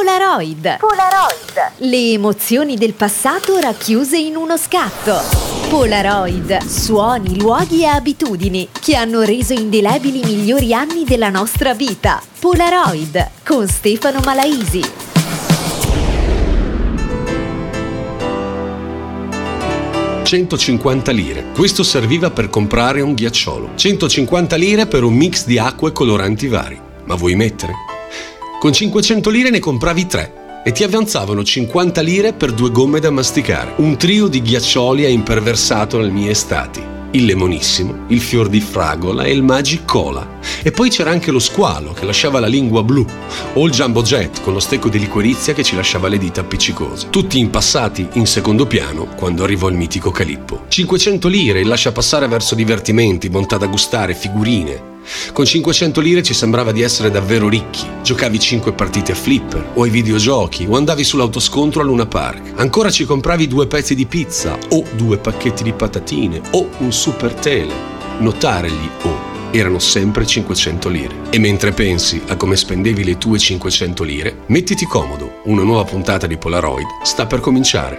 Polaroid. Polaroid. Le emozioni del passato racchiuse in uno scatto. Polaroid. Suoni, luoghi e abitudini che hanno reso indelebili i migliori anni della nostra vita. Polaroid con Stefano Malaisi. ...150 lire. Questo serviva per comprare un ghiacciolo. 150 lire per un mix di acque e coloranti vari. Ma vuoi mettere? Con 500 lire ne compravi tre e ti avanzavano 50 lire per due gomme da masticare. Un trio di ghiaccioli ha imperversato le mie estati. Il lemonissimo, il fior di fragola e il magic cola. E poi c'era anche lo squalo che lasciava la lingua blu, o il jumbo jet con lo stecco di liquirizia che ci lasciava le dita appiccicose. Tutti impassati in secondo piano quando arrivò il mitico Calippo. 500 lire, il lascia passare verso divertimenti, bontà da gustare, figurine, con 500 lire ci sembrava di essere davvero ricchi. Giocavi 5 partite a flipper o ai videogiochi o andavi sull'autoscontro a Luna Park. Ancora ci compravi due pezzi di pizza o due pacchetti di patatine o un super tele. Notare gli O erano sempre 500 lire. E mentre pensi a come spendevi le tue 500 lire, mettiti comodo, una nuova puntata di Polaroid sta per cominciare.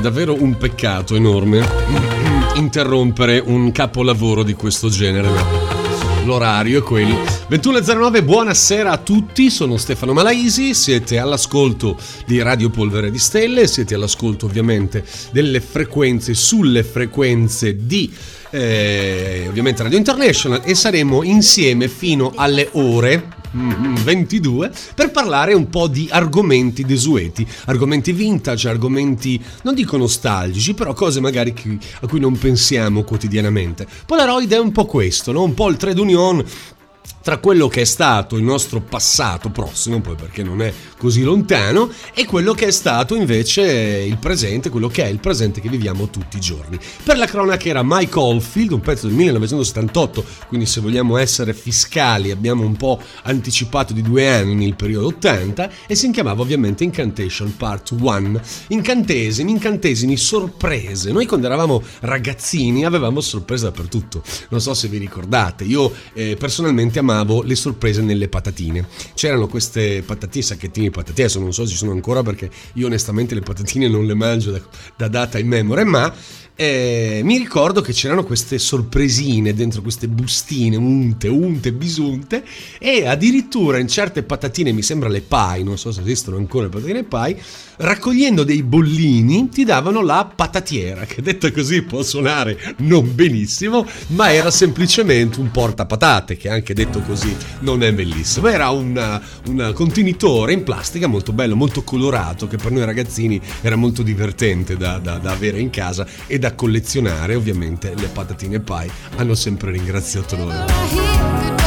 Davvero un peccato enorme interrompere un capolavoro di questo genere. L'orario è quello. 21.09, buonasera a tutti, sono Stefano Malaisi, siete all'ascolto di Radio Polvere di Stelle, siete all'ascolto ovviamente delle frequenze, sulle frequenze di eh, ovviamente Radio International e saremo insieme fino alle ore 22 mm, per parlare un po' di argomenti desueti, argomenti vintage, argomenti non dico nostalgici, però cose magari a cui non pensiamo quotidianamente. Polaroid è un po' questo, no? un po' il trade union tra quello che è stato il nostro passato prossimo, poi perché non è così lontano, e quello che è stato invece il presente, quello che è il presente che viviamo tutti i giorni. Per la cronaca era Mike Oldfield, un pezzo del 1978, quindi se vogliamo essere fiscali abbiamo un po' anticipato di due anni nel periodo 80, e si chiamava ovviamente Incantation Part 1. Incantesimi, incantesimi, sorprese. Noi quando eravamo ragazzini avevamo sorprese dappertutto, non so se vi ricordate, io eh, personalmente amavo amavo le sorprese nelle patatine. C'erano queste patatine, sacchettini di patatine, adesso non so se ci sono ancora perché io onestamente le patatine non le mangio da, da data in memoria, ma eh, mi ricordo che c'erano queste sorpresine dentro queste bustine unte, unte, bisunte e addirittura in certe patatine, mi sembra le pie, non so se esistono ancora le patatine pie, raccogliendo dei bollini ti davano la patatiera, che detta così può suonare non benissimo, ma era semplicemente un portapatate, che anche detto detto così non è bellissimo. Era un, un contenitore in plastica molto bello, molto colorato, che per noi ragazzini era molto divertente da, da, da avere in casa e da collezionare. Ovviamente le patatine pie hanno sempre ringraziato loro.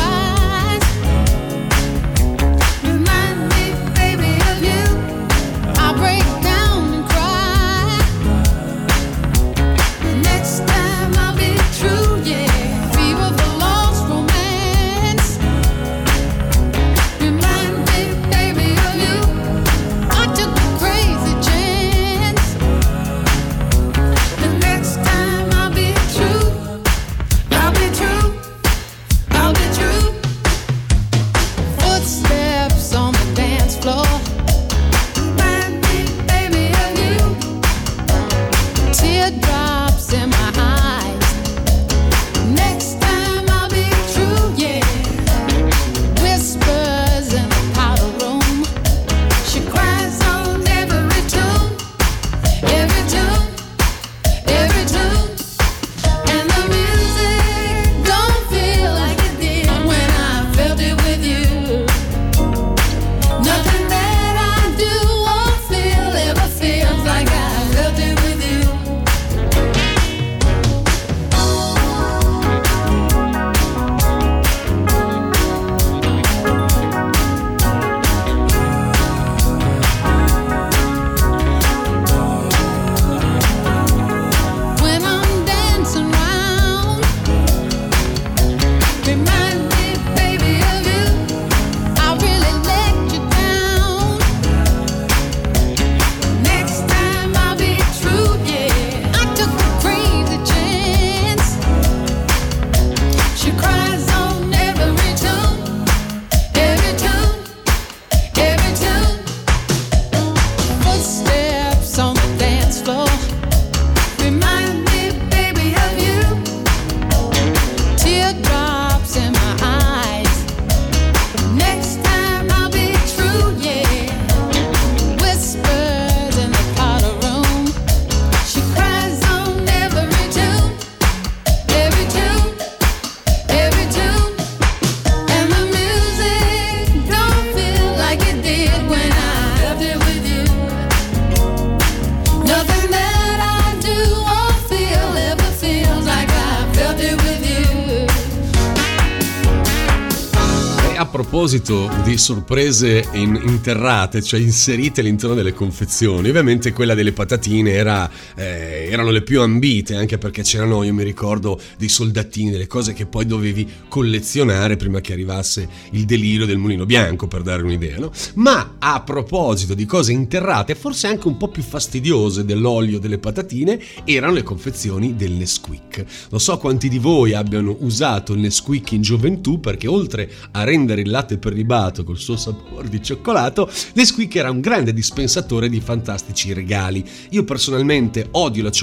Proposito di sorprese in, interrate, cioè inserite all'interno delle confezioni, ovviamente quella delle patatine era, eh, erano le più ambite, anche perché c'erano, io mi ricordo, dei soldatini, delle cose che poi dovevi collezionare prima che arrivasse il delirio del mulino bianco, per dare un'idea. No? Ma a proposito di cose interrate, forse anche un po' più fastidiose dell'olio delle patatine, erano le confezioni del Nesquik. Non so quanti di voi abbiano usato il Nesquik in gioventù, perché oltre a rendere il latte prelibato col suo sapore di cioccolato, Nesquik era un grande dispensatore di fantastici regali. Io personalmente odio la cioccolata,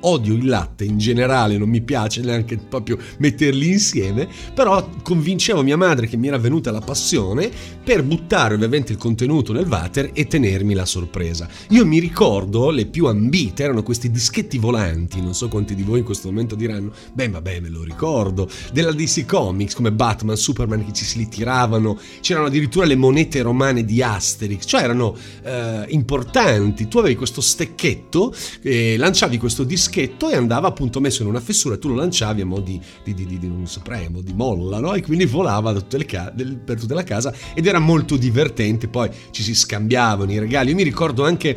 odio il latte in generale, non mi piace neanche proprio metterli insieme, però convincevo mia madre che mi era venuta la passione per buttare ovviamente il contenuto nel water e tenermi la sorpresa. Io mi ricordo le più ambite erano questi dischetti volanti, non so quanti di voi in questo momento diranno, beh vabbè me lo ricordo, della DC Comics come Batman, Superman che ci si li tiravano c'erano addirittura le monete romane di Asterix, cioè erano eh, importanti. Tu avevi questo stecchetto, eh, lanciavi questo dischetto e andava appunto messo in una fessura, tu lo lanciavi a mo' di, di, di, di non saprei, di molla, no? E quindi volava ca- del, per tutta la casa ed era molto divertente. Poi ci si scambiavano i regali. Io mi ricordo anche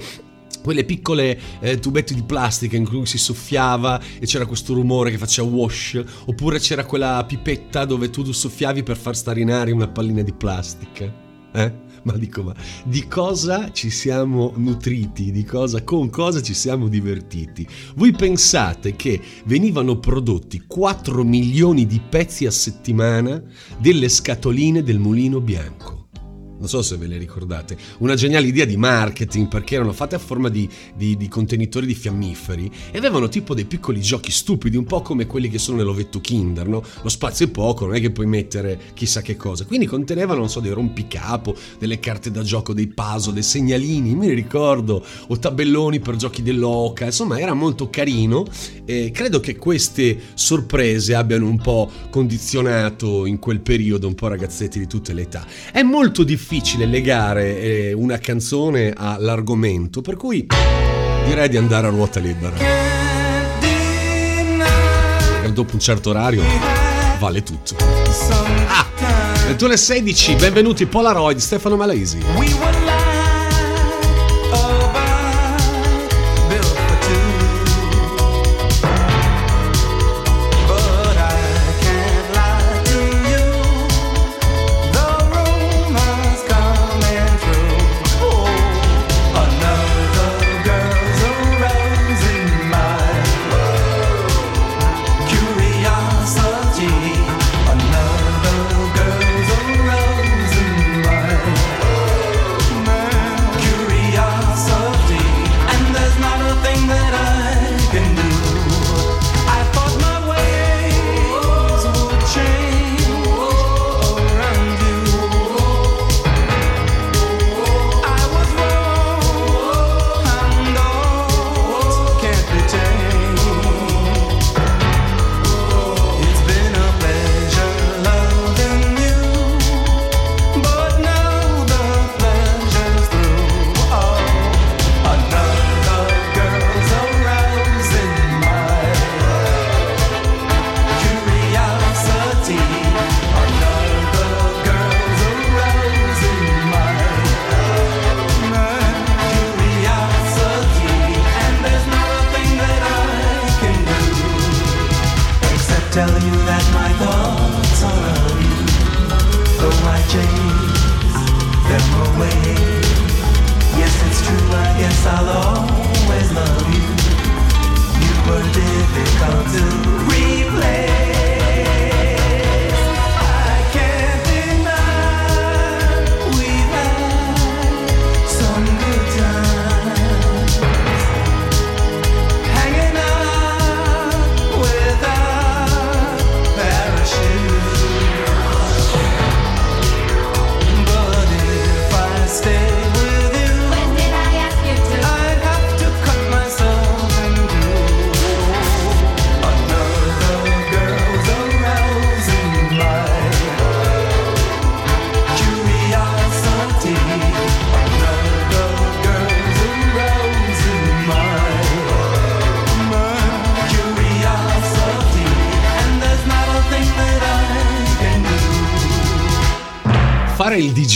quelle piccole eh, tubetti di plastica in cui si soffiava e c'era questo rumore che faceva wash, oppure c'era quella pipetta dove tu soffiavi per far stare in aria una pallina di plastica. Eh? Ma dico, ma di cosa ci siamo nutriti? Di cosa, con cosa ci siamo divertiti? Voi pensate che venivano prodotti 4 milioni di pezzi a settimana delle scatoline del mulino bianco? Non so se ve le ricordate, una geniale idea di marketing perché erano fatte a forma di, di, di contenitori di fiammiferi e avevano tipo dei piccoli giochi stupidi, un po' come quelli che sono nell'ovetto Kinder, no? Lo spazio è poco, non è che puoi mettere chissà che cosa. Quindi contenevano, non so, dei rompicapo, delle carte da gioco, dei puzzle, dei segnalini, mi ricordo, o tabelloni per giochi dell'oca, insomma era molto carino e credo che queste sorprese abbiano un po' condizionato in quel periodo un po' ragazzetti di tutte le età. È molto difficile legare eh, una canzone all'argomento, per cui direi di andare a ruota libera. Perché dopo un certo orario vale tutto. Ah, 21 16, benvenuti Polaroid, Stefano Malaisi.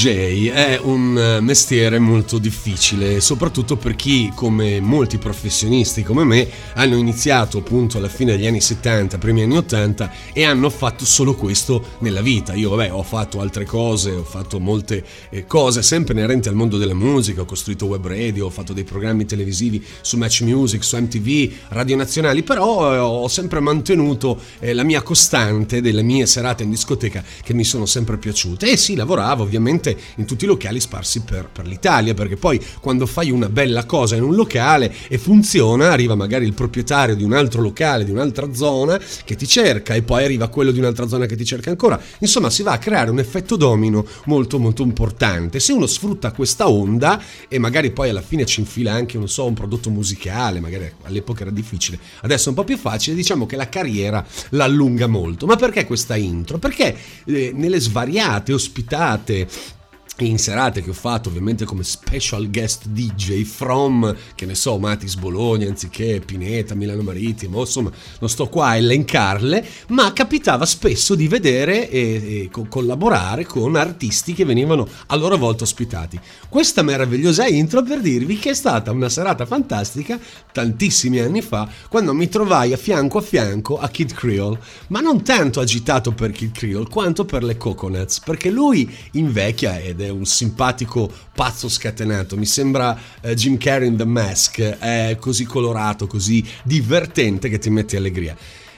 DJ è un eh, mestiere molto difficile, soprattutto per chi, come molti professionisti come me, hanno iniziato appunto alla fine degli anni 70, primi anni 80 e hanno fatto solo questo nella vita. Io vabbè ho fatto altre cose, ho fatto molte eh, cose sempre inerenti al mondo della musica, ho costruito web radio, ho fatto dei programmi televisivi su Match Music, su MTV, radio nazionali, però eh, ho sempre mantenuto la mia costante delle mie serate in discoteca che mi sono sempre piaciute. E sì, lavoravo ovviamente in tutti i locali sparsi per, per l'Italia, perché poi quando fai una bella cosa in un locale e funziona, arriva magari il proprietario di un altro locale, di un'altra zona che ti cerca e poi arriva quello di un'altra zona che ti cerca ancora. Insomma, si va a creare un effetto domino molto molto importante. Se uno sfrutta questa onda e magari poi alla fine ci infila anche, non so, un prodotto musicale, magari all'epoca era difficile, adesso è un po' più facile, diciamo che la carriera l'allunga molto. Ma perché questa intro? Perché eh, nelle svariate ospitate in serate che ho fatto ovviamente come special guest DJ from, che ne so, Matis Bologna anziché Pineta, Milano Marittimo, insomma non sto qua a elencarle, ma capitava spesso di vedere e, e co- collaborare con artisti che venivano a loro volta ospitati. Questa meravigliosa intro per dirvi che è stata una serata fantastica tantissimi anni fa quando mi trovai a fianco a fianco a Kid Creole, ma non tanto agitato per Kid Creole quanto per le Coconuts, perché lui invecchia ed è è un simpatico pazzo scatenato. Mi sembra eh, Jim Carrey in The Mask, è così colorato, così divertente che ti mette allegria.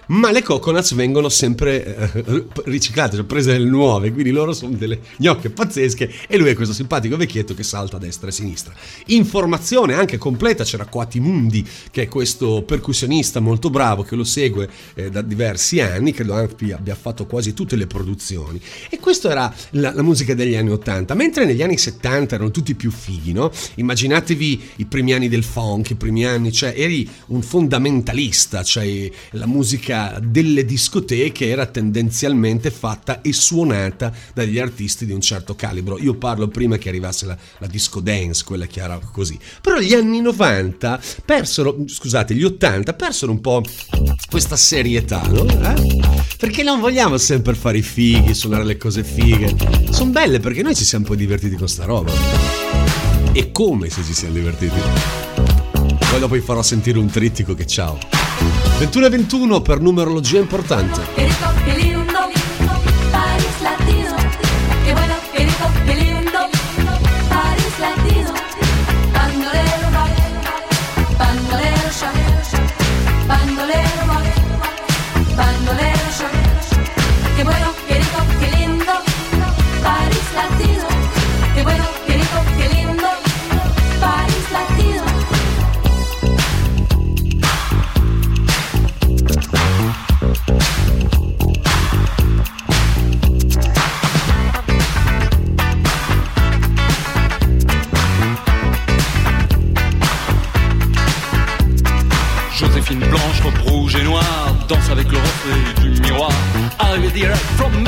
Ma le coconuts vengono sempre eh, riciclate, cioè prese delle nuove, quindi loro sono delle gnocche pazzesche e lui è questo simpatico vecchietto che salta a destra e a sinistra. Informazione anche completa, c'era Quatimundi, che è questo percussionista molto bravo che lo segue eh, da diversi anni, credo anche abbia fatto quasi tutte le produzioni. E questa era la, la musica degli anni 80, mentre negli anni 70 erano tutti più fighi, no? Immaginatevi i primi anni del funk, i primi anni, cioè eri un fondamentalista, cioè la musica delle discoteche era tendenzialmente fatta e suonata dagli artisti di un certo calibro. Io parlo prima che arrivasse la, la disco dance, quella che era così. Però gli anni 90 persero, scusate, gli 80 persero un po' questa serietà, no? Eh? Perché non vogliamo sempre fare i fighi, suonare le cose fighe. Sono belle perché noi ci siamo poi divertiti con sta roba. E come se ci siamo divertiti. Poi dopo vi farò sentire un trittico che ciao. 21 e 21 per numerologia importante.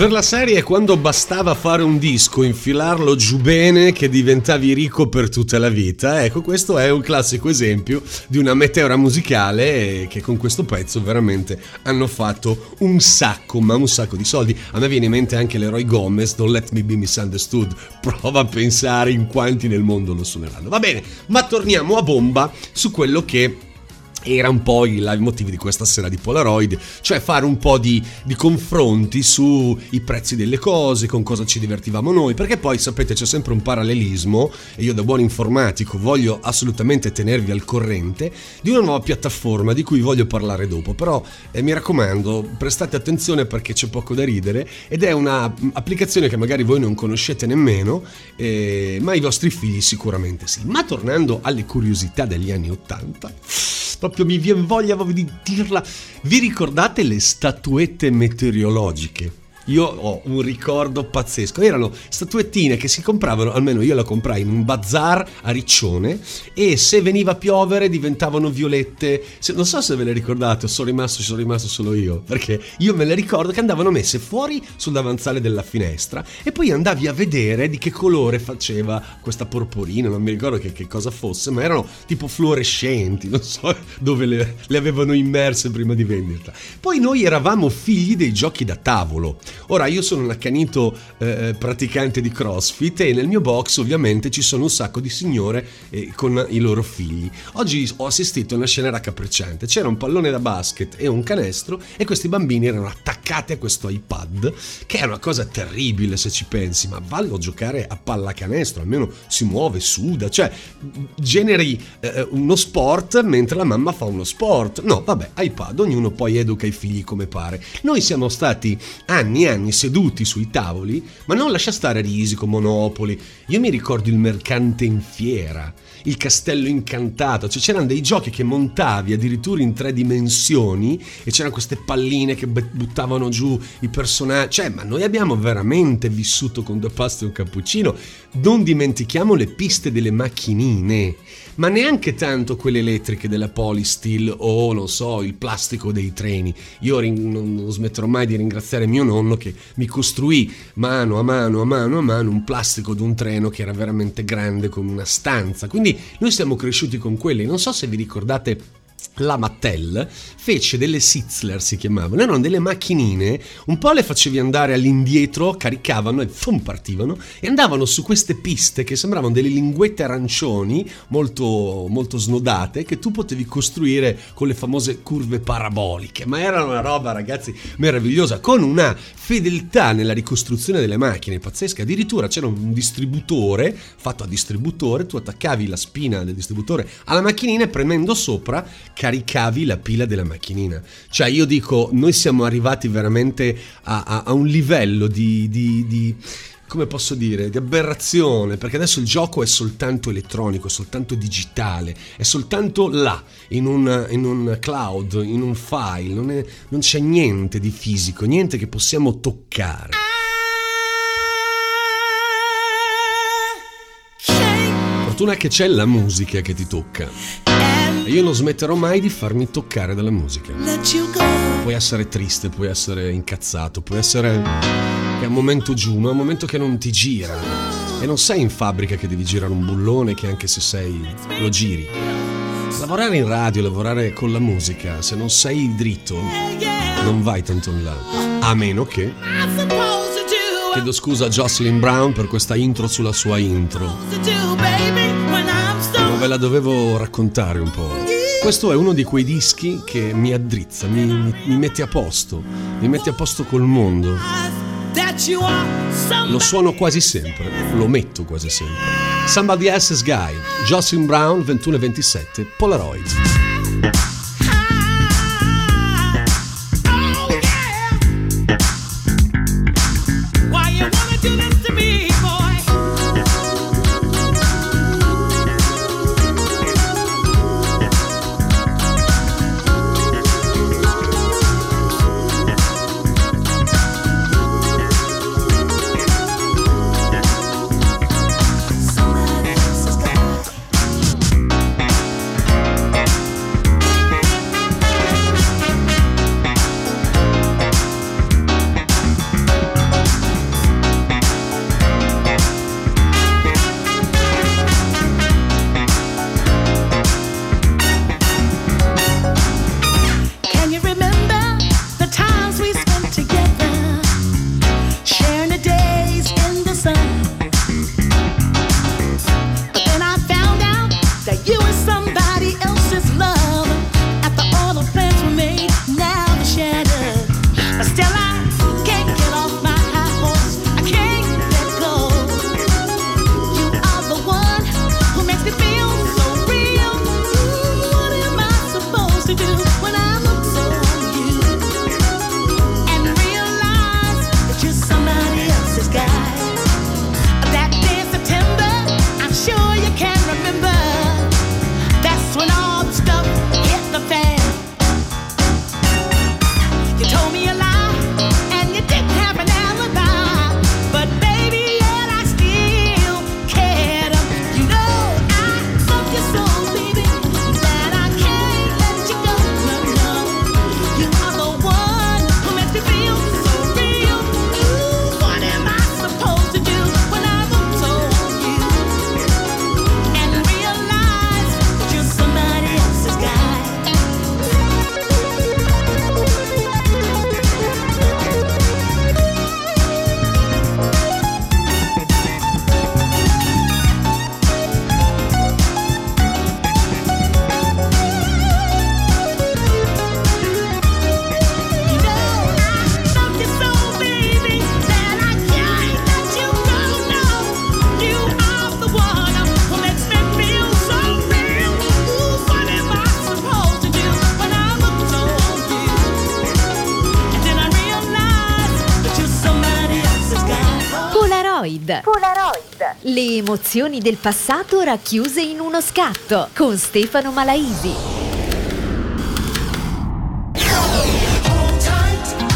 Per la serie quando bastava fare un disco, infilarlo giù bene che diventavi ricco per tutta la vita. Ecco, questo è un classico esempio di una meteora musicale che con questo pezzo veramente hanno fatto un sacco, ma un sacco di soldi. A me viene in mente anche l'eroe Gomez, Don't Let Me Be Misunderstood. Prova a pensare in quanti nel mondo lo suoneranno. Va bene, ma torniamo a bomba su quello che era un po' il motivo di questa sera di Polaroid, cioè fare un po' di, di, confronti sui prezzi delle cose, con cosa ci divertivamo noi, perché poi sapete c'è sempre un parallelismo e io da buon informatico voglio assolutamente tenervi al corrente di una nuova piattaforma di cui voglio parlare dopo, però eh, mi raccomando prestate attenzione perché c'è poco da ridere ed è un'applicazione che magari voi non conoscete nemmeno, eh, ma i vostri figli sicuramente sì. Ma tornando alle curiosità degli anni 80, proprio mi viene voglia di dirla. Vi ricordate le statuette meteorologiche? Io ho un ricordo pazzesco. Erano statuettine che si compravano, almeno io la comprai in un bazar a Riccione e se veniva a piovere diventavano violette. Se, non so se ve le ricordate sono rimasto, sono rimasto solo io, perché io me le ricordo che andavano messe fuori sul davanzale della finestra e poi andavi a vedere di che colore faceva questa porporina, non mi ricordo che, che cosa fosse, ma erano tipo fluorescenti, non so dove le, le avevano immerse prima di venderla. Poi noi eravamo figli dei giochi da tavolo. Ora io sono un accanito eh, eh, praticante di CrossFit e nel mio box ovviamente ci sono un sacco di signore eh, con i loro figli. Oggi ho assistito a una scena raccapricciante. C'era un pallone da basket e un canestro e questi bambini erano attaccati a questo iPad che è una cosa terribile se ci pensi, ma vallo giocare a pallacanestro, almeno si muove, suda, cioè generi eh, uno sport mentre la mamma fa uno sport. No, vabbè, iPad, ognuno poi educa i figli come pare. Noi siamo stati anni anni anni seduti sui tavoli, ma non lascia stare Risico, Monopoli. Io mi ricordo il mercante in fiera, il castello incantato, cioè c'erano dei giochi che montavi addirittura in tre dimensioni e c'erano queste palline che buttavano giù i personaggi. Cioè, ma noi abbiamo veramente vissuto con due pasti e un cappuccino. Non dimentichiamo le piste delle macchinine ma neanche tanto quelle elettriche della Polysteel o non so, il plastico dei treni. Io non smetterò mai di ringraziare mio nonno che mi costruì mano a mano a mano a mano un plastico di un treno che era veramente grande come una stanza. Quindi noi siamo cresciuti con quelli. Non so se vi ricordate la Mattel fece delle Sizzler si chiamavano, erano delle macchinine, un po' le facevi andare all'indietro, caricavano e fum, partivano e andavano su queste piste che sembravano delle linguette arancioni molto, molto snodate che tu potevi costruire con le famose curve paraboliche, ma era una roba ragazzi meravigliosa, con una fedeltà nella ricostruzione delle macchine pazzesca, addirittura c'era un distributore fatto a distributore, tu attaccavi la spina del distributore alla macchinina e premendo sopra caricavi la pila della macchinina. Cioè io dico, noi siamo arrivati veramente a, a, a un livello di, di, di come posso dire, di aberrazione, perché adesso il gioco è soltanto elettronico, è soltanto digitale, è soltanto là, in un, in un cloud, in un file, non, è, non c'è niente di fisico, niente che possiamo toccare. Fortuna che c'è la musica che ti tocca. Io non smetterò mai di farmi toccare dalla musica. Puoi essere triste, puoi essere incazzato, puoi essere che è un momento giù, ma è un momento che non ti gira. E non sei in fabbrica che devi girare un bullone che anche se sei lo giri. Lavorare in radio, lavorare con la musica, se non sei dritto, non vai tanto in là. A meno che... Chiedo scusa a Jocelyn Brown per questa intro sulla sua intro ve la dovevo raccontare un po'. Questo è uno di quei dischi che mi addrizza, mi, mi, mi mette a posto, mi mette a posto col mondo. Lo suono quasi sempre, lo metto quasi sempre. Somebody Else's Guy, Jocelyn Brown 2127, Polaroid. Emozioni del passato racchiuse in uno scatto con Stefano Malaisi.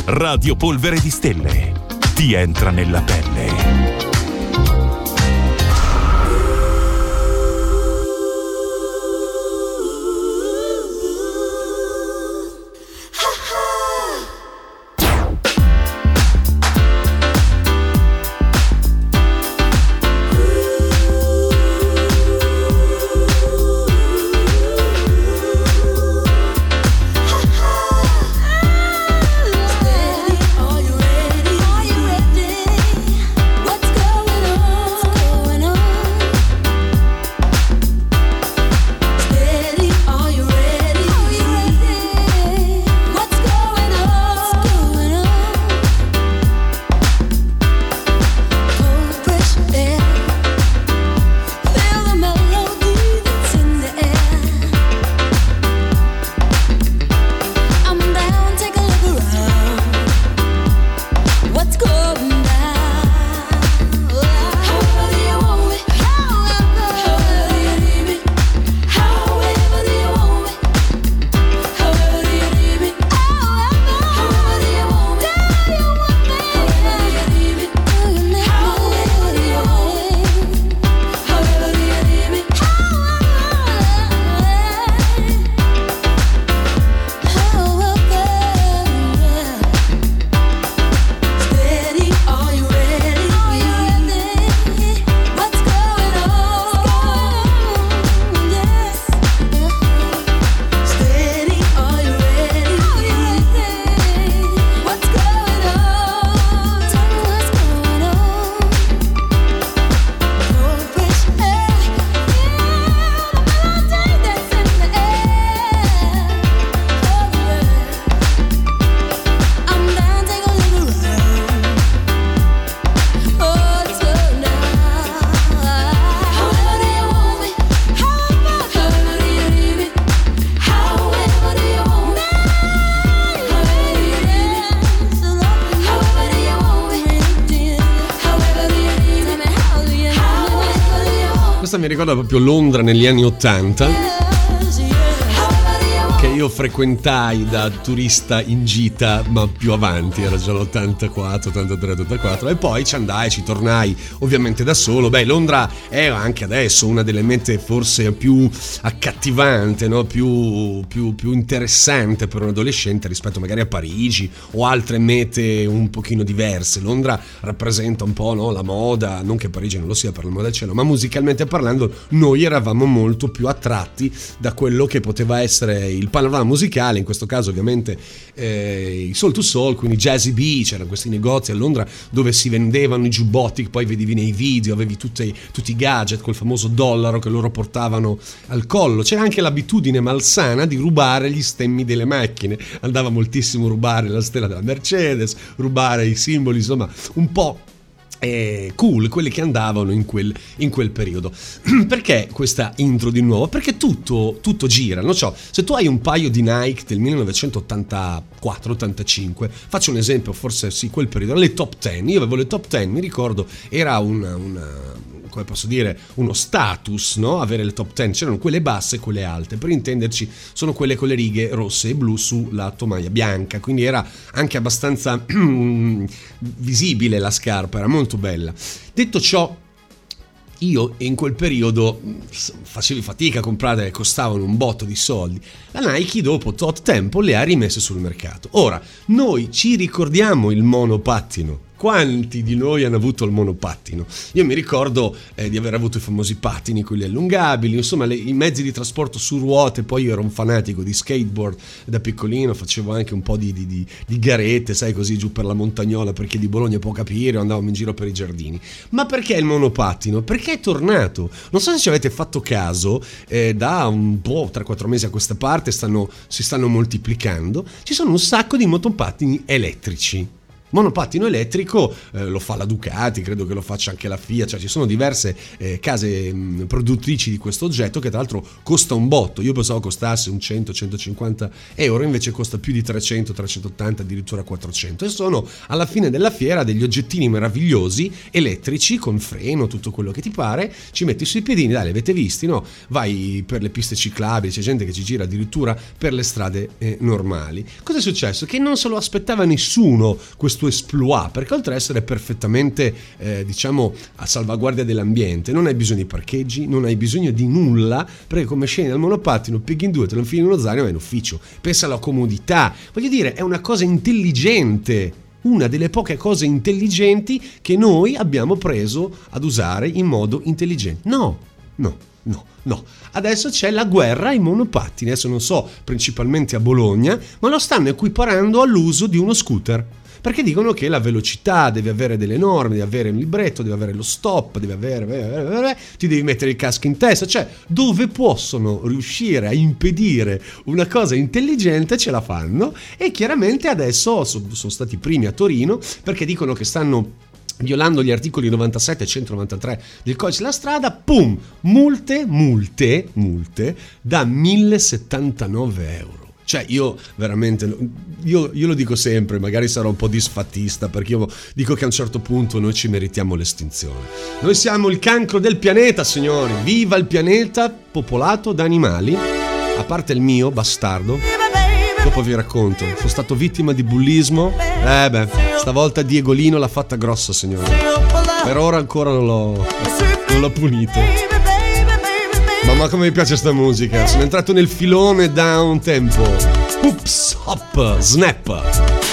Radio Polvere di Stelle. Ti entra nella pelle. Ricorda proprio Londra negli anni Ottanta io frequentai da turista in gita, ma più avanti, era già l'84, 83, 84, e poi ci andai, ci tornai ovviamente da solo. Beh, Londra è anche adesso una delle mete forse più accattivante, no? più, più, più interessante per un adolescente rispetto magari a Parigi o altre mete un pochino diverse. Londra rappresenta un po' no? la moda, non che Parigi non lo sia per la moda del cielo, ma musicalmente parlando noi eravamo molto più attratti da quello che poteva essere il panorama musicale, in questo caso ovviamente eh, i Soul to Soul, quindi Jazzy B, c'erano questi negozi a Londra dove si vendevano i giubbotti che poi vedevi nei video, avevi tutti, tutti i gadget, quel famoso dollaro che loro portavano al collo. C'era anche l'abitudine malsana di rubare gli stemmi delle macchine, andava moltissimo rubare la stella della Mercedes, rubare i simboli, insomma un po' cool, quelli che andavano in quel, in quel periodo. Perché questa intro di nuovo? Perché tutto, tutto gira, non so, se tu hai un paio di Nike del 1984-85, faccio un esempio, forse sì, quel periodo, le top 10, io avevo le top 10, mi ricordo, era una, una come posso dire, uno status, no? Avere le top 10. C'erano quelle basse e quelle alte. Per intenderci, sono quelle con le righe rosse e blu sulla tomaia bianca. Quindi era anche abbastanza visibile la scarpa, era molto bella. Detto ciò, io in quel periodo facevi fatica a comprare, costavano un botto di soldi. La Nike dopo tot tempo le ha rimesse sul mercato. Ora, noi ci ricordiamo il monopattino quanti di noi hanno avuto il monopattino? Io mi ricordo eh, di aver avuto i famosi pattini, quelli allungabili, insomma le, i mezzi di trasporto su ruote, poi io ero un fanatico di skateboard da piccolino, facevo anche un po' di, di, di, di garette, sai così giù per la montagnola, perché di Bologna può capire, andavamo in giro per i giardini. Ma perché il monopattino? Perché è tornato? Non so se ci avete fatto caso, eh, da un po', 3-4 mesi a questa parte stanno, si stanno moltiplicando, ci sono un sacco di motopattini elettrici monopattino elettrico eh, lo fa la Ducati, credo che lo faccia anche la Fiat, cioè ci sono diverse eh, case mh, produttrici di questo oggetto che tra l'altro costa un botto, io pensavo costasse un 100-150 euro, invece costa più di 300, 380, addirittura 400 e sono alla fine della fiera degli oggettini meravigliosi elettrici con freno, tutto quello che ti pare, ci metti sui piedini, dai, li avete visti, no? Vai per le piste ciclabili, c'è gente che ci gira addirittura per le strade eh, normali. Cosa è successo? Che non se lo aspettava nessuno questo suo esploit, perché oltre ad essere perfettamente, eh, diciamo, a salvaguardia dell'ambiente, non hai bisogno di parcheggi, non hai bisogno di nulla, perché come scendi dal monopattino, pieghi in due, te lo infili in uno zaino e vai in ufficio. Pensa alla comodità, voglio dire, è una cosa intelligente una delle poche cose intelligenti che noi abbiamo preso ad usare in modo intelligente. No, no, no, no. Adesso c'è la guerra ai monopattini, adesso non so, principalmente a Bologna, ma lo stanno equiparando all'uso di uno scooter perché dicono che la velocità deve avere delle norme, deve avere un libretto, deve avere lo stop, deve avere... ti devi mettere il casco in testa, cioè dove possono riuscire a impedire una cosa intelligente ce la fanno. E chiaramente adesso sono stati i primi a Torino perché dicono che stanno violando gli articoli 97 e 193 del codice della strada, pum, multe, multe, multe da 1079 euro. Cioè, io veramente, io, io, lo dico sempre, magari sarò un po' disfattista, perché io dico che a un certo punto noi ci meritiamo l'estinzione. Noi siamo il cancro del pianeta, signori. Viva il pianeta popolato da animali, a parte il mio, bastardo. Dopo vi racconto, sono stato vittima di bullismo. Eh beh, stavolta Diegolino l'ha fatta grossa, signori. Per ora ancora non l'ho, non l'ho punito. Mamma come mi piace sta musica. Sono entrato nel filone da un tempo. Ups, hop, snap.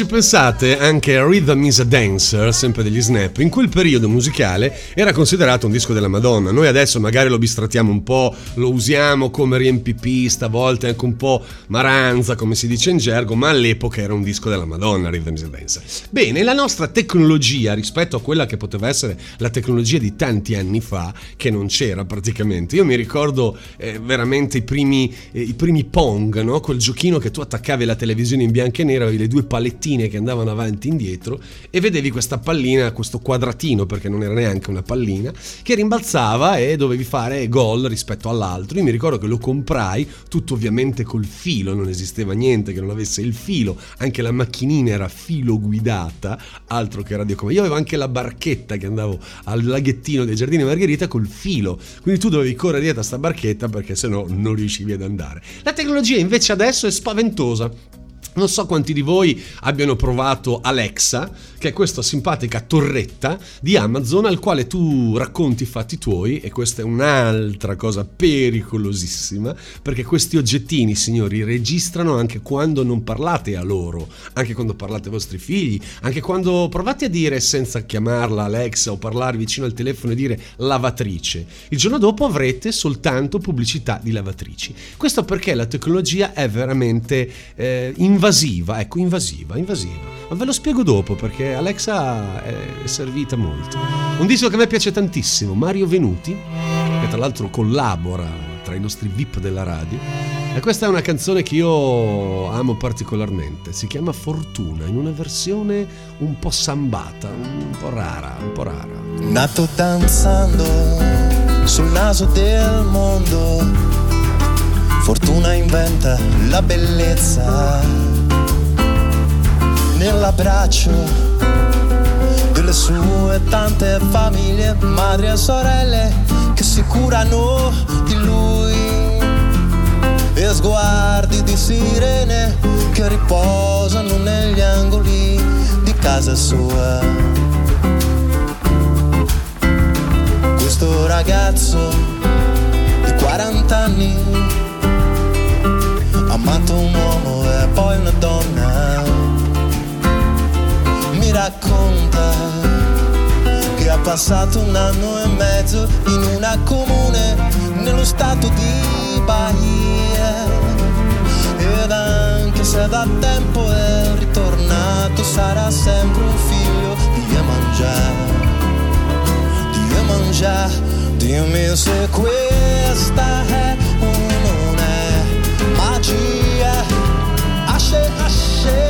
Ci pensate, anche Rhythm is a Dancer, sempre degli Snap, in quel periodo musicale era considerato un disco della Madonna. Noi adesso magari lo bistrattiamo un po', lo usiamo come riempipi, stavolta anche un po' maranza, come si dice in gergo, ma all'epoca era un disco della Madonna, Rhythm is a Dancer. Bene, la nostra tecnologia rispetto a quella che poteva essere la tecnologia di tanti anni fa, che non c'era praticamente. Io mi ricordo eh, veramente i primi, eh, i primi Pong, no? quel giochino che tu attaccavi alla televisione in bianco e nero, avevi le due palette pallettine che andavano avanti e indietro e vedevi questa pallina, questo quadratino, perché non era neanche una pallina, che rimbalzava e dovevi fare gol rispetto all'altro. Io mi ricordo che lo comprai, tutto ovviamente col filo, non esisteva niente che non avesse il filo, anche la macchinina era filo guidata, altro che radiocomando. Io avevo anche la barchetta che andavo al laghettino dei giardini Margherita col filo, quindi tu dovevi correre dietro a sta barchetta perché sennò non riuscivi ad andare. La tecnologia invece adesso è spaventosa non so quanti di voi abbiano provato Alexa, che è questa simpatica torretta di Amazon al quale tu racconti i fatti tuoi e questa è un'altra cosa pericolosissima perché questi oggettini, signori, registrano anche quando non parlate a loro, anche quando parlate ai vostri figli, anche quando provate a dire senza chiamarla Alexa o parlare vicino al telefono e dire lavatrice. Il giorno dopo avrete soltanto pubblicità di lavatrici. Questo perché la tecnologia è veramente eh, invasiva, ecco, invasiva, invasiva. Ma ve lo spiego dopo perché Alexa è servita molto. Un disco che a me piace tantissimo, Mario Venuti, che tra l'altro collabora tra i nostri VIP della radio. E questa è una canzone che io amo particolarmente. Si chiama Fortuna, in una versione un po' sambata, un po' rara, un po' rara. Nato danzando sul naso del mondo, Fortuna inventa la bellezza nell'abbraccio delle sue tante famiglie, madri e sorelle che si curano di lui e sguardi di sirene che riposano negli angoli di casa sua. Questo ragazzo di 40 anni ha amato un uomo e poi una donna racconta che ha passato un anno e mezzo in una comune nello stato di Bahia. Ed anche se da tempo è ritornato sarà sempre un figlio di Iemanjá di Iemanjá dimmi se questa è o non è magia. Asce asce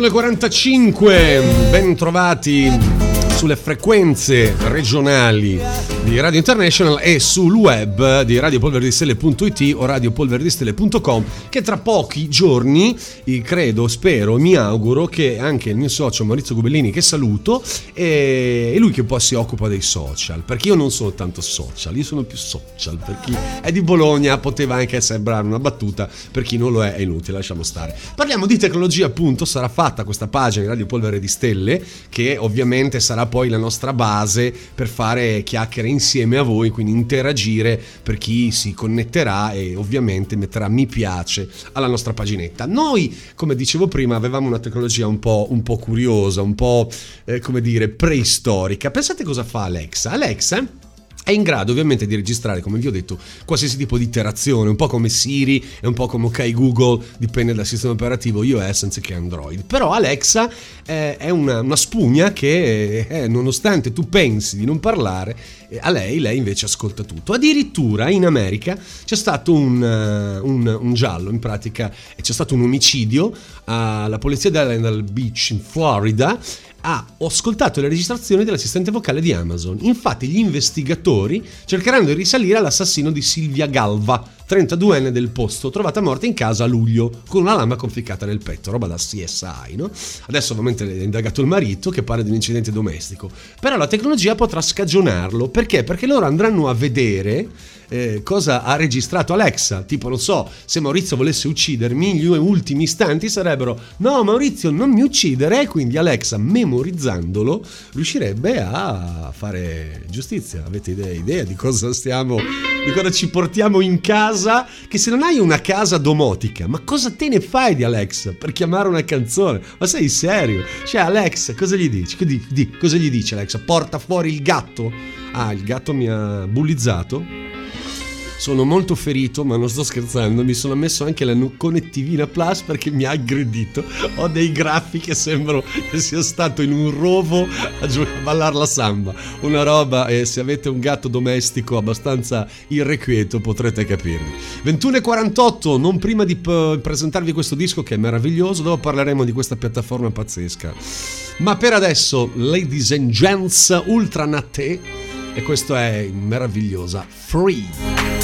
21.45. Ben trovati sulle frequenze regionali di Radio International e sul web di radiopolveridistelle.it o radiopolveridistelle.com che tra pochi giorni, credo, spero, mi auguro che anche il mio socio Maurizio Gubellini, che saluto, è lui che poi si occupa dei social, perché io non sono tanto social, io sono più social, per chi è di Bologna poteva anche sembrare una battuta, per chi non lo è è inutile, lasciamo stare. Parliamo di tecnologia appunto, sarà fatta questa pagina di Radio Polvere di Stelle che ovviamente sarà poi la nostra base per fare chiacchiere insieme a voi, quindi interagire per chi si connetterà e ovviamente metterà mi piace alla nostra paginetta. Noi, come dicevo prima, avevamo una tecnologia un po', un po curiosa, un po' eh, come dire preistorica. Pensate cosa fa Alexa? Alexa è in grado ovviamente di registrare, come vi ho detto, qualsiasi tipo di interazione, un po' come Siri e un po' come OK Google, dipende dal sistema operativo iOS anziché Android. Però Alexa eh, è una, una, spugna che, eh, nonostante tu pensi di non parlare, eh, a lei, lei invece ascolta tutto. Addirittura in America c'è stato un, un, un giallo, in pratica c'è stato un omicidio alla polizia dell'Endal Beach in Florida ha ascoltato le registrazioni dell'assistente vocale di Amazon. Infatti gli investigatori cercheranno di risalire all'assassino di Silvia Galva, 32enne del posto, trovata morta in casa a luglio con una lama conficcata nel petto, roba da CSI, no? Adesso ovviamente è indagato il marito che parla di un incidente domestico, però la tecnologia potrà scagionarlo, perché? Perché loro andranno a vedere eh, cosa ha registrato Alexa. Tipo, non so, se Maurizio volesse uccidermi, gli ultimi istanti sarebbero: No, Maurizio, non mi uccidere. E quindi Alexa, memorizzandolo, riuscirebbe a fare giustizia. Avete idea, idea di cosa stiamo, di cosa ci portiamo in casa? Che se non hai una casa domotica, ma cosa te ne fai di Alexa per chiamare una canzone? Ma sei serio? Cioè, Alexa, cosa gli dici? Cosa gli dice Alexa? Porta fuori il gatto? Ah, il gatto mi ha bullizzato sono molto ferito, ma non sto scherzando. Mi sono messo anche la connettivina Plus perché mi ha aggredito. Ho dei graffi che sembrano che sia stato in un rovo a, gi- a ballare la samba. Una roba, e se avete un gatto domestico abbastanza irrequieto potrete capirmi. 21.48, non prima di p- presentarvi questo disco che è meraviglioso, dopo parleremo di questa piattaforma pazzesca. Ma per adesso, ladies and gents, ultra natte, e questo è meravigliosa Free.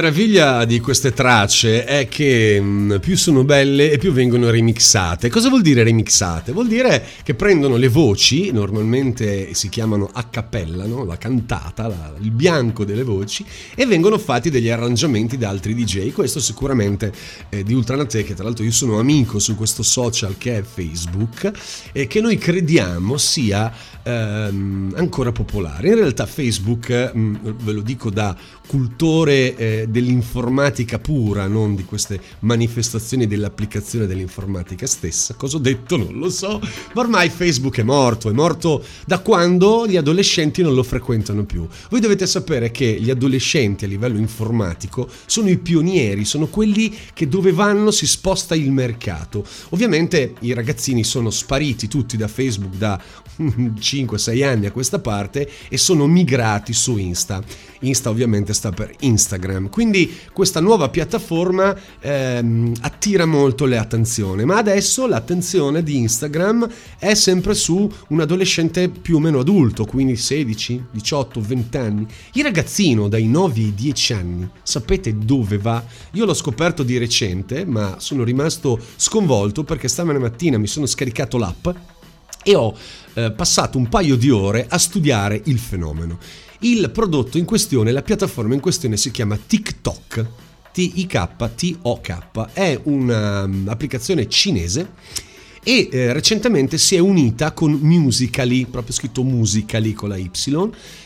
Meraviglia di queste tracce è che mm, più sono belle e più vengono remixate. Cosa vuol dire remixate? Vuol dire che prendono le voci, normalmente si chiamano a cappella, no? la cantata, la, il bianco delle voci, e vengono fatti degli arrangiamenti da altri DJ. Questo sicuramente eh, di Ultranate, che tra l'altro io sono amico su questo social che è Facebook, e che noi crediamo sia ehm, ancora popolare. In realtà Facebook, mh, mm, ve lo dico da cultore eh, dell'informatica pura, non di queste manifestazioni dell'applicazione dell'informatica stessa. Cosa ho detto? Non lo so. Ma ormai Facebook è morto, è morto da quando gli adolescenti non lo frequentano più. Voi dovete sapere che gli adolescenti a livello informatico sono i pionieri, sono quelli che dove vanno si sposta il mercato. Ovviamente i ragazzini sono spariti tutti da Facebook da 5-6 anni a questa parte e sono migrati su Insta. Insta ovviamente sta per Instagram. Quindi questa nuova piattaforma ehm, attira molto l'attenzione, ma adesso l'attenzione di Instagram è sempre su un adolescente più o meno adulto, quindi 16, 18, 20 anni. Il ragazzino dai 9 ai 10 anni, sapete dove va? Io l'ho scoperto di recente, ma sono rimasto sconvolto perché stamane mattina mi sono scaricato l'app e ho eh, passato un paio di ore a studiare il fenomeno. Il prodotto in questione, la piattaforma in questione si chiama TikTok. T-I-K-T-O-K. È un'applicazione cinese e eh, recentemente si è unita con Musically, proprio scritto Musically con la Y,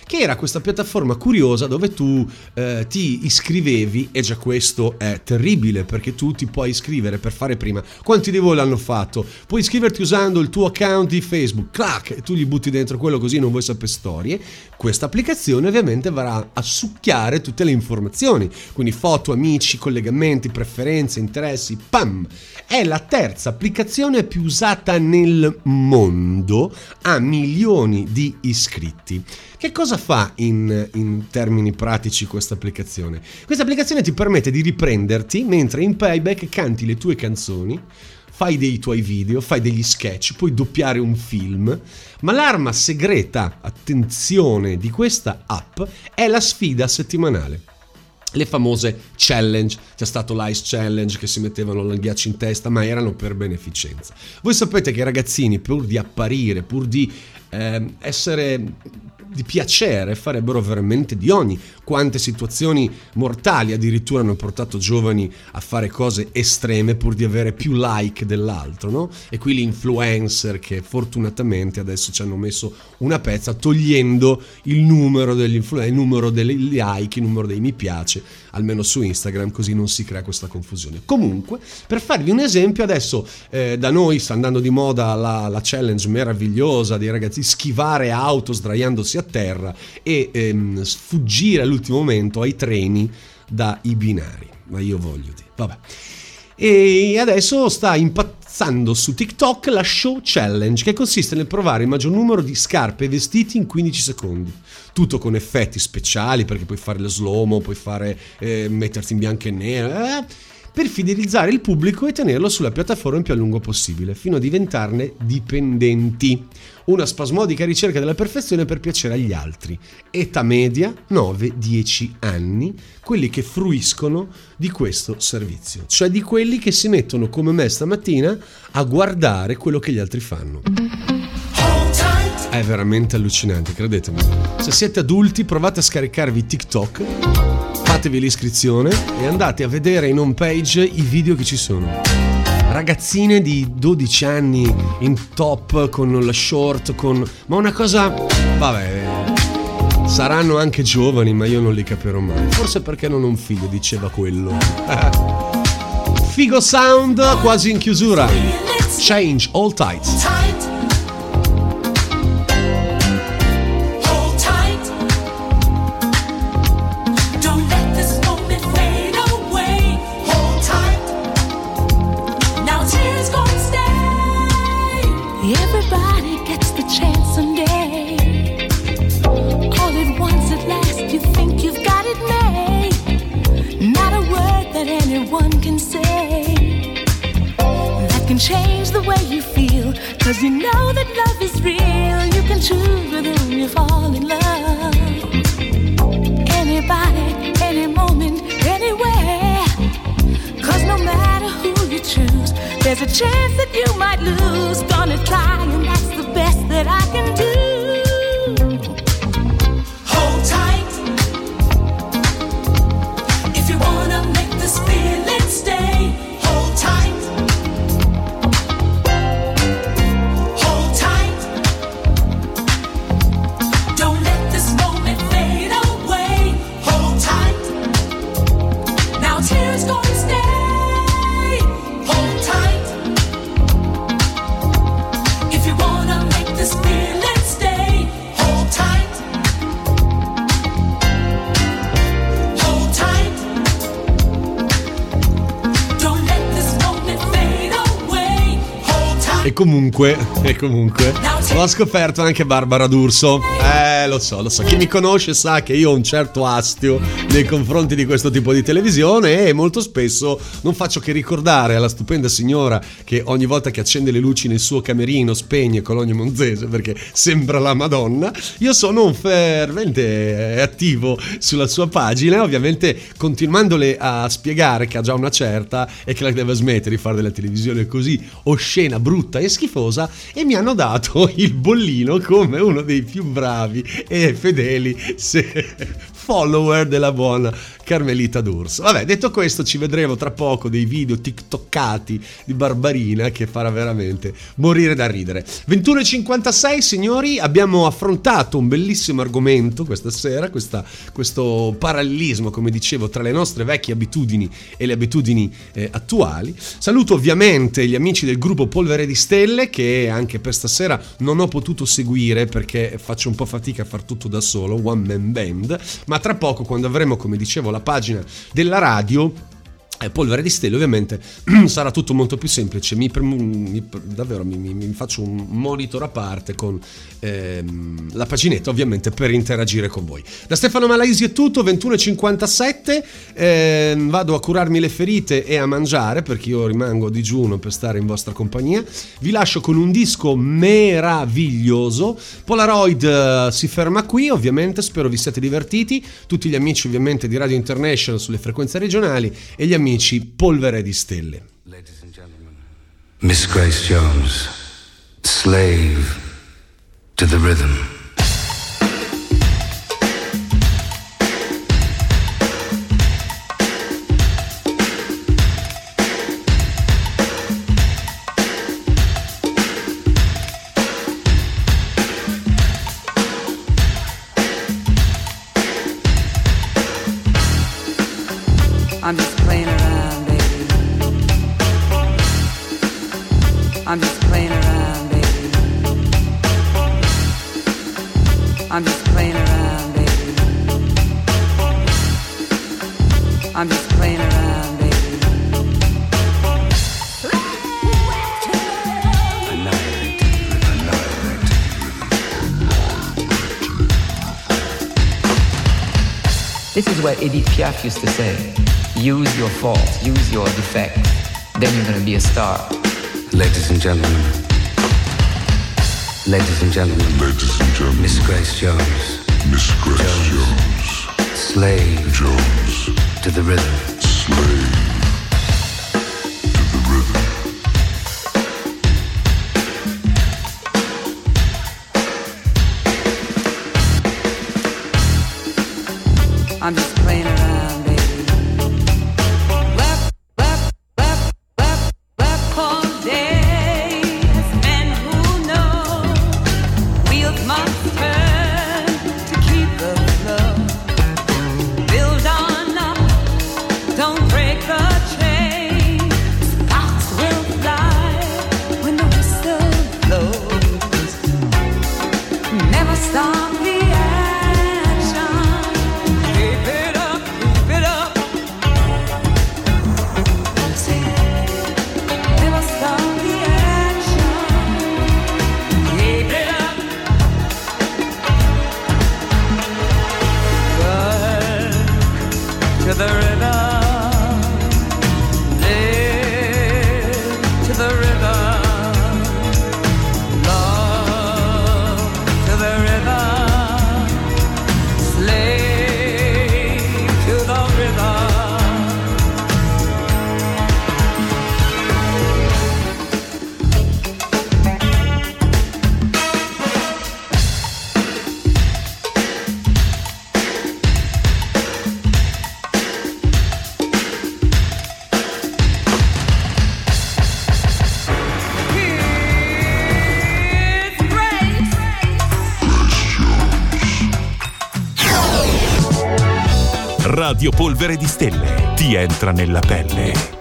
che era questa piattaforma curiosa dove tu eh, ti iscrivevi e già questo è terribile perché tu ti puoi iscrivere per fare prima. Quanti di voi l'hanno fatto? Puoi iscriverti usando il tuo account di Facebook, clac, e tu gli butti dentro quello così non vuoi sapere storie. Questa applicazione ovviamente verrà a succhiare tutte le informazioni, quindi foto, amici, collegamenti, preferenze, interessi, pam! È la terza applicazione più usata nel mondo, ha milioni di iscritti. Che cosa fa in, in termini pratici questa applicazione? Questa applicazione ti permette di riprenderti mentre in playback canti le tue canzoni, fai dei tuoi video, fai degli sketch, puoi doppiare un film, ma l'arma segreta, attenzione, di questa app è la sfida settimanale le famose challenge, c'è stato l'Ice Challenge che si mettevano il ghiaccio in testa, ma erano per beneficenza. Voi sapete che i ragazzini, pur di apparire, pur di eh, essere di piacere farebbero veramente di ogni. Quante situazioni mortali addirittura hanno portato giovani a fare cose estreme pur di avere più like dell'altro, no? E qui gli influencer che fortunatamente adesso ci hanno messo una pezza togliendo il numero degli influencer, il numero dei like, il numero dei mi piace, almeno su Instagram, così non si crea questa confusione. Comunque, per farvi un esempio, adesso eh, da noi sta andando di moda la, la challenge meravigliosa dei ragazzi schivare auto sdraiandosi a terra e ehm, sfuggire all'ultimo momento ai treni dai binari. Ma io voglio dire, vabbè. E adesso sta impazzando su TikTok la Show Challenge, che consiste nel provare il maggior numero di scarpe e vestiti in 15 secondi. Tutto con effetti speciali, perché puoi fare lo slow-mo, puoi fare eh, metterti in bianco e nero. Eh, per fidelizzare il pubblico e tenerlo sulla piattaforma il più a lungo possibile, fino a diventarne dipendenti. Una spasmodica ricerca della perfezione per piacere agli altri. Età media 9-10 anni, quelli che fruiscono di questo servizio, cioè di quelli che si mettono come me stamattina a guardare quello che gli altri fanno. È veramente allucinante, credetemi. Se siete adulti provate a scaricarvi TikTok fatevi l'iscrizione e andate a vedere in home page i video che ci sono. Ragazzine di 12 anni in top con la short, con... ma una cosa... vabbè, saranno anche giovani, ma io non li capirò mai. Forse perché non ho un figlio, diceva quello. Figo Sound quasi in chiusura. Change all tight. E comunque, e comunque, L'ho scoperto anche Barbara D'Urso. Eh, lo so, lo so. Chi mi conosce sa che io ho un certo astio nei confronti di questo tipo di televisione e molto spesso non faccio che ricordare alla stupenda signora che ogni volta che accende le luci nel suo camerino spegne Cologno Monzese perché sembra la Madonna. Io sono un fervente eh, attivo sulla sua pagina, ovviamente continuandole a spiegare che ha già una certa e che la deve smettere di fare della televisione così oscena, brutta e schifosa e mi hanno dato il bollino come uno dei più bravi e fedeli follower della buona Carmelita D'Urso. Vabbè, detto questo, ci vedremo tra poco dei video tiktokkati di Barbarina che farà veramente morire da ridere. 21.56, signori, abbiamo affrontato un bellissimo argomento questa sera, questa- questo parallelismo, come dicevo, tra le nostre vecchie abitudini e le abitudini eh, attuali. Saluto ovviamente gli amici del gruppo Polvere di Stelle che anche per stasera non ho potuto seguire perché faccio un po' fatica a far tutto da solo, one man band, ma tra poco quando avremo, come dicevo, la pagina della radio Polvere di stelle ovviamente sarà tutto molto più semplice, mi, mi- davvero mi- mi faccio un monitor a parte con ehm, la paginetta ovviamente per interagire con voi. Da Stefano Malaisi è tutto, 21.57, ehm, vado a curarmi le ferite e a mangiare perché io rimango a digiuno per stare in vostra compagnia, vi lascio con un disco meraviglioso, Polaroid eh, si ferma qui ovviamente, spero vi siate divertiti, tutti gli amici ovviamente di Radio International sulle frequenze regionali e gli amici Polvere di Stelle. Miss Grace Jones, slave to the rhythm. Edith Piaf used to say. Use your faults, use your defect, then you're gonna be a star. Ladies and gentlemen. Ladies and gentlemen. Ladies and gentlemen. Miss Grace Jones. Miss Grace Jones. Slave Jones. To the rhythm. Slave. Radio Polvere di Stelle ti entra nella pelle.